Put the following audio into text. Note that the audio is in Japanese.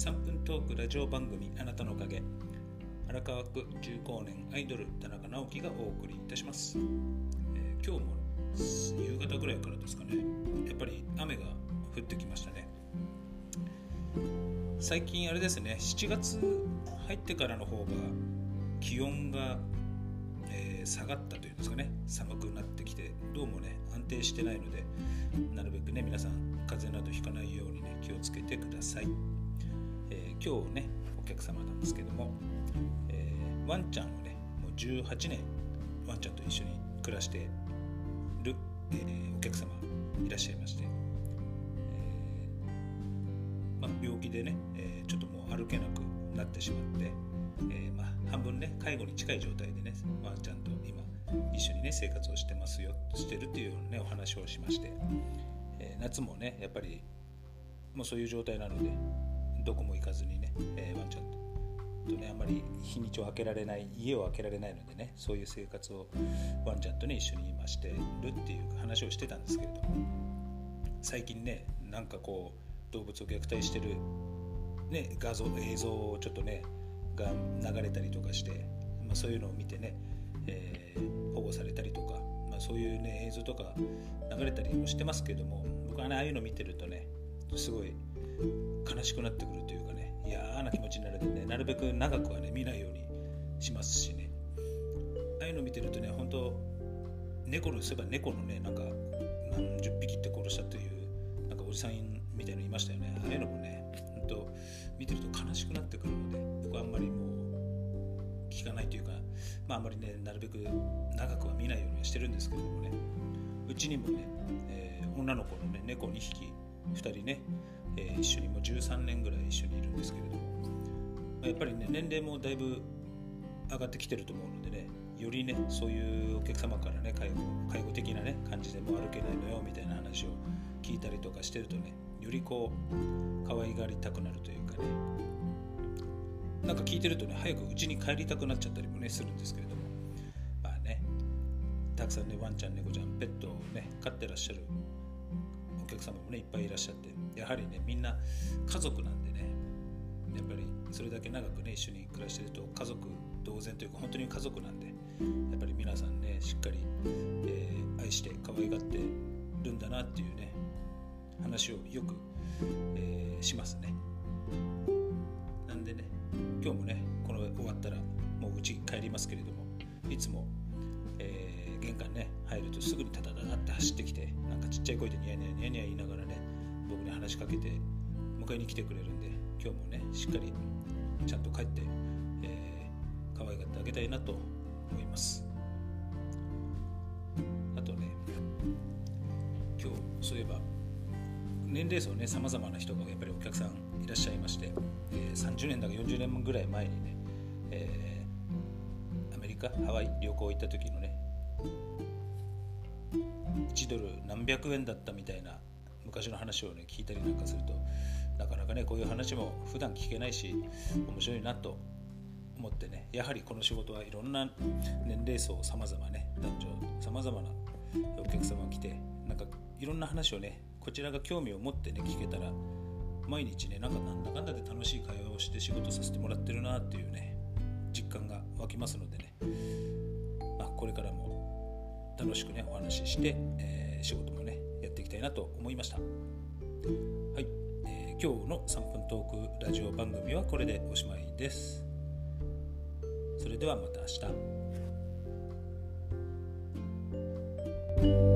3分トークラジオ番組あなたのおかげ。荒川区中高年アイドル田中直樹がお送りいたします、えー、今日も夕方ぐらいからですかね。やっぱり雨が降ってきましたね。最近あれですね7月入ってからの方が気温が、えー、下がったというんですかね。寒くなってきてどうもね安定してないのでなるべくね皆さん風邪などひかないようにね気をつけてください、えー、今日ねお客様なんですけども、えー、ワンちゃんをねもう18年ワンちゃんと一緒に暮らしてる、えー、お客様いらっしゃいまして、えまあ、病気でね、えちょっともう歩けなくなってしまって、えまあ、半分ね介護に近い状態でねワンちゃんと今一緒にね生活をしてますよしてるっていうようなねお話をしまして、え、夏もねやっぱりもうそういう状態なのでどこも行かずにね、えー、ワンちゃんと。ね、あんまり日にちを開けられない家を開けられないのでねそういう生活をワンちゃんとね一緒に今してるっていう話をしてたんですけれども最近ねなんかこう動物を虐待してる、ね、画像映像をちょっとねが流れたりとかして、まあ、そういうのを見てねえー、保護されたりとか、まあ、そういうね映像とか流れたりもしてますけども僕はねああいうの見てるとねすごい悲しくなってくるというかね嫌な気持ちになるのでねなるべく長くはね見ないようにしますしね。ああいうの見てるとね本当猫のそういえば猫のねなんか何十匹って殺したというなんかおじさんみたいのいましたよね。ああいうのもね本当見てると悲しくなってくるので僕はあんまりもう聞かないというかまあ、あんまりねなるべく長くは見ないようにはしてるんですけどもね。うちにもね、えー、女の子のね猫2匹2人ね、えー、一緒にもう13年ぐらい一緒にいるんですけれども、まあ、やっぱりね年齢もだいぶ上がってきてると思うのでねよりねそういうお客様からね介護介護的なね感じでも歩けないのよみたいな話を聞いたりとかしてるとねよりこう可愛がりたくなるというかね。なんか聞いてるとね早く家に帰りたくなっちゃったりもねするんですけれども。まあねたくさんねワンちゃん猫ちゃんペットをね飼ってらっしゃる客様もねいっぱいいらっしゃってやはりねみんな家族なんでねやっぱりそれだけ長くね一緒に暮らしてると家族同然というか本当に家族なんでやっぱり皆さんねしっかり、えー、愛して可愛がってるんだなっていうね話をよく、えー、しますねなんでね。今日もねこの終わったらもう家帰りますけれどもいつも、えー、玄関ね入るとすぐにタタタタって走ってきてなんかちっちゃい声でニヤニヤニヤニヤ言いながらね僕に話しかけて迎えに来てくれるんで今日もねしっかりちゃんと帰って、えー、可愛がってあげたいなと思います。あとね今日そういえば年齢層ねさまざまな人がやっぱりお客さんいらっしゃいましてえー、30年だか40年ぐらい前にね、えー、アメリカハワイ旅行行った時のね1ドル何百円だったみたいな昔の話をね聞いたりなんかするとなかなかねこういう話も普段聞けないし面白いなと思ってねやはりこの仕事はいろんな年齢層さまざまね男女さまざまなお客様が来てなんかいろんな話をねこちらが興味を持ってね聞けたら毎日ねなんかなんだかんだで楽しい会話をして仕事させてもらってるなっていうね実感が湧きますのでね、これからも楽しくねお話しして、えー、仕事もねやっていきたいなと思いました。はい、えー、今日の3分トークラジオ番組はこれでおしまいです。それではまた明日。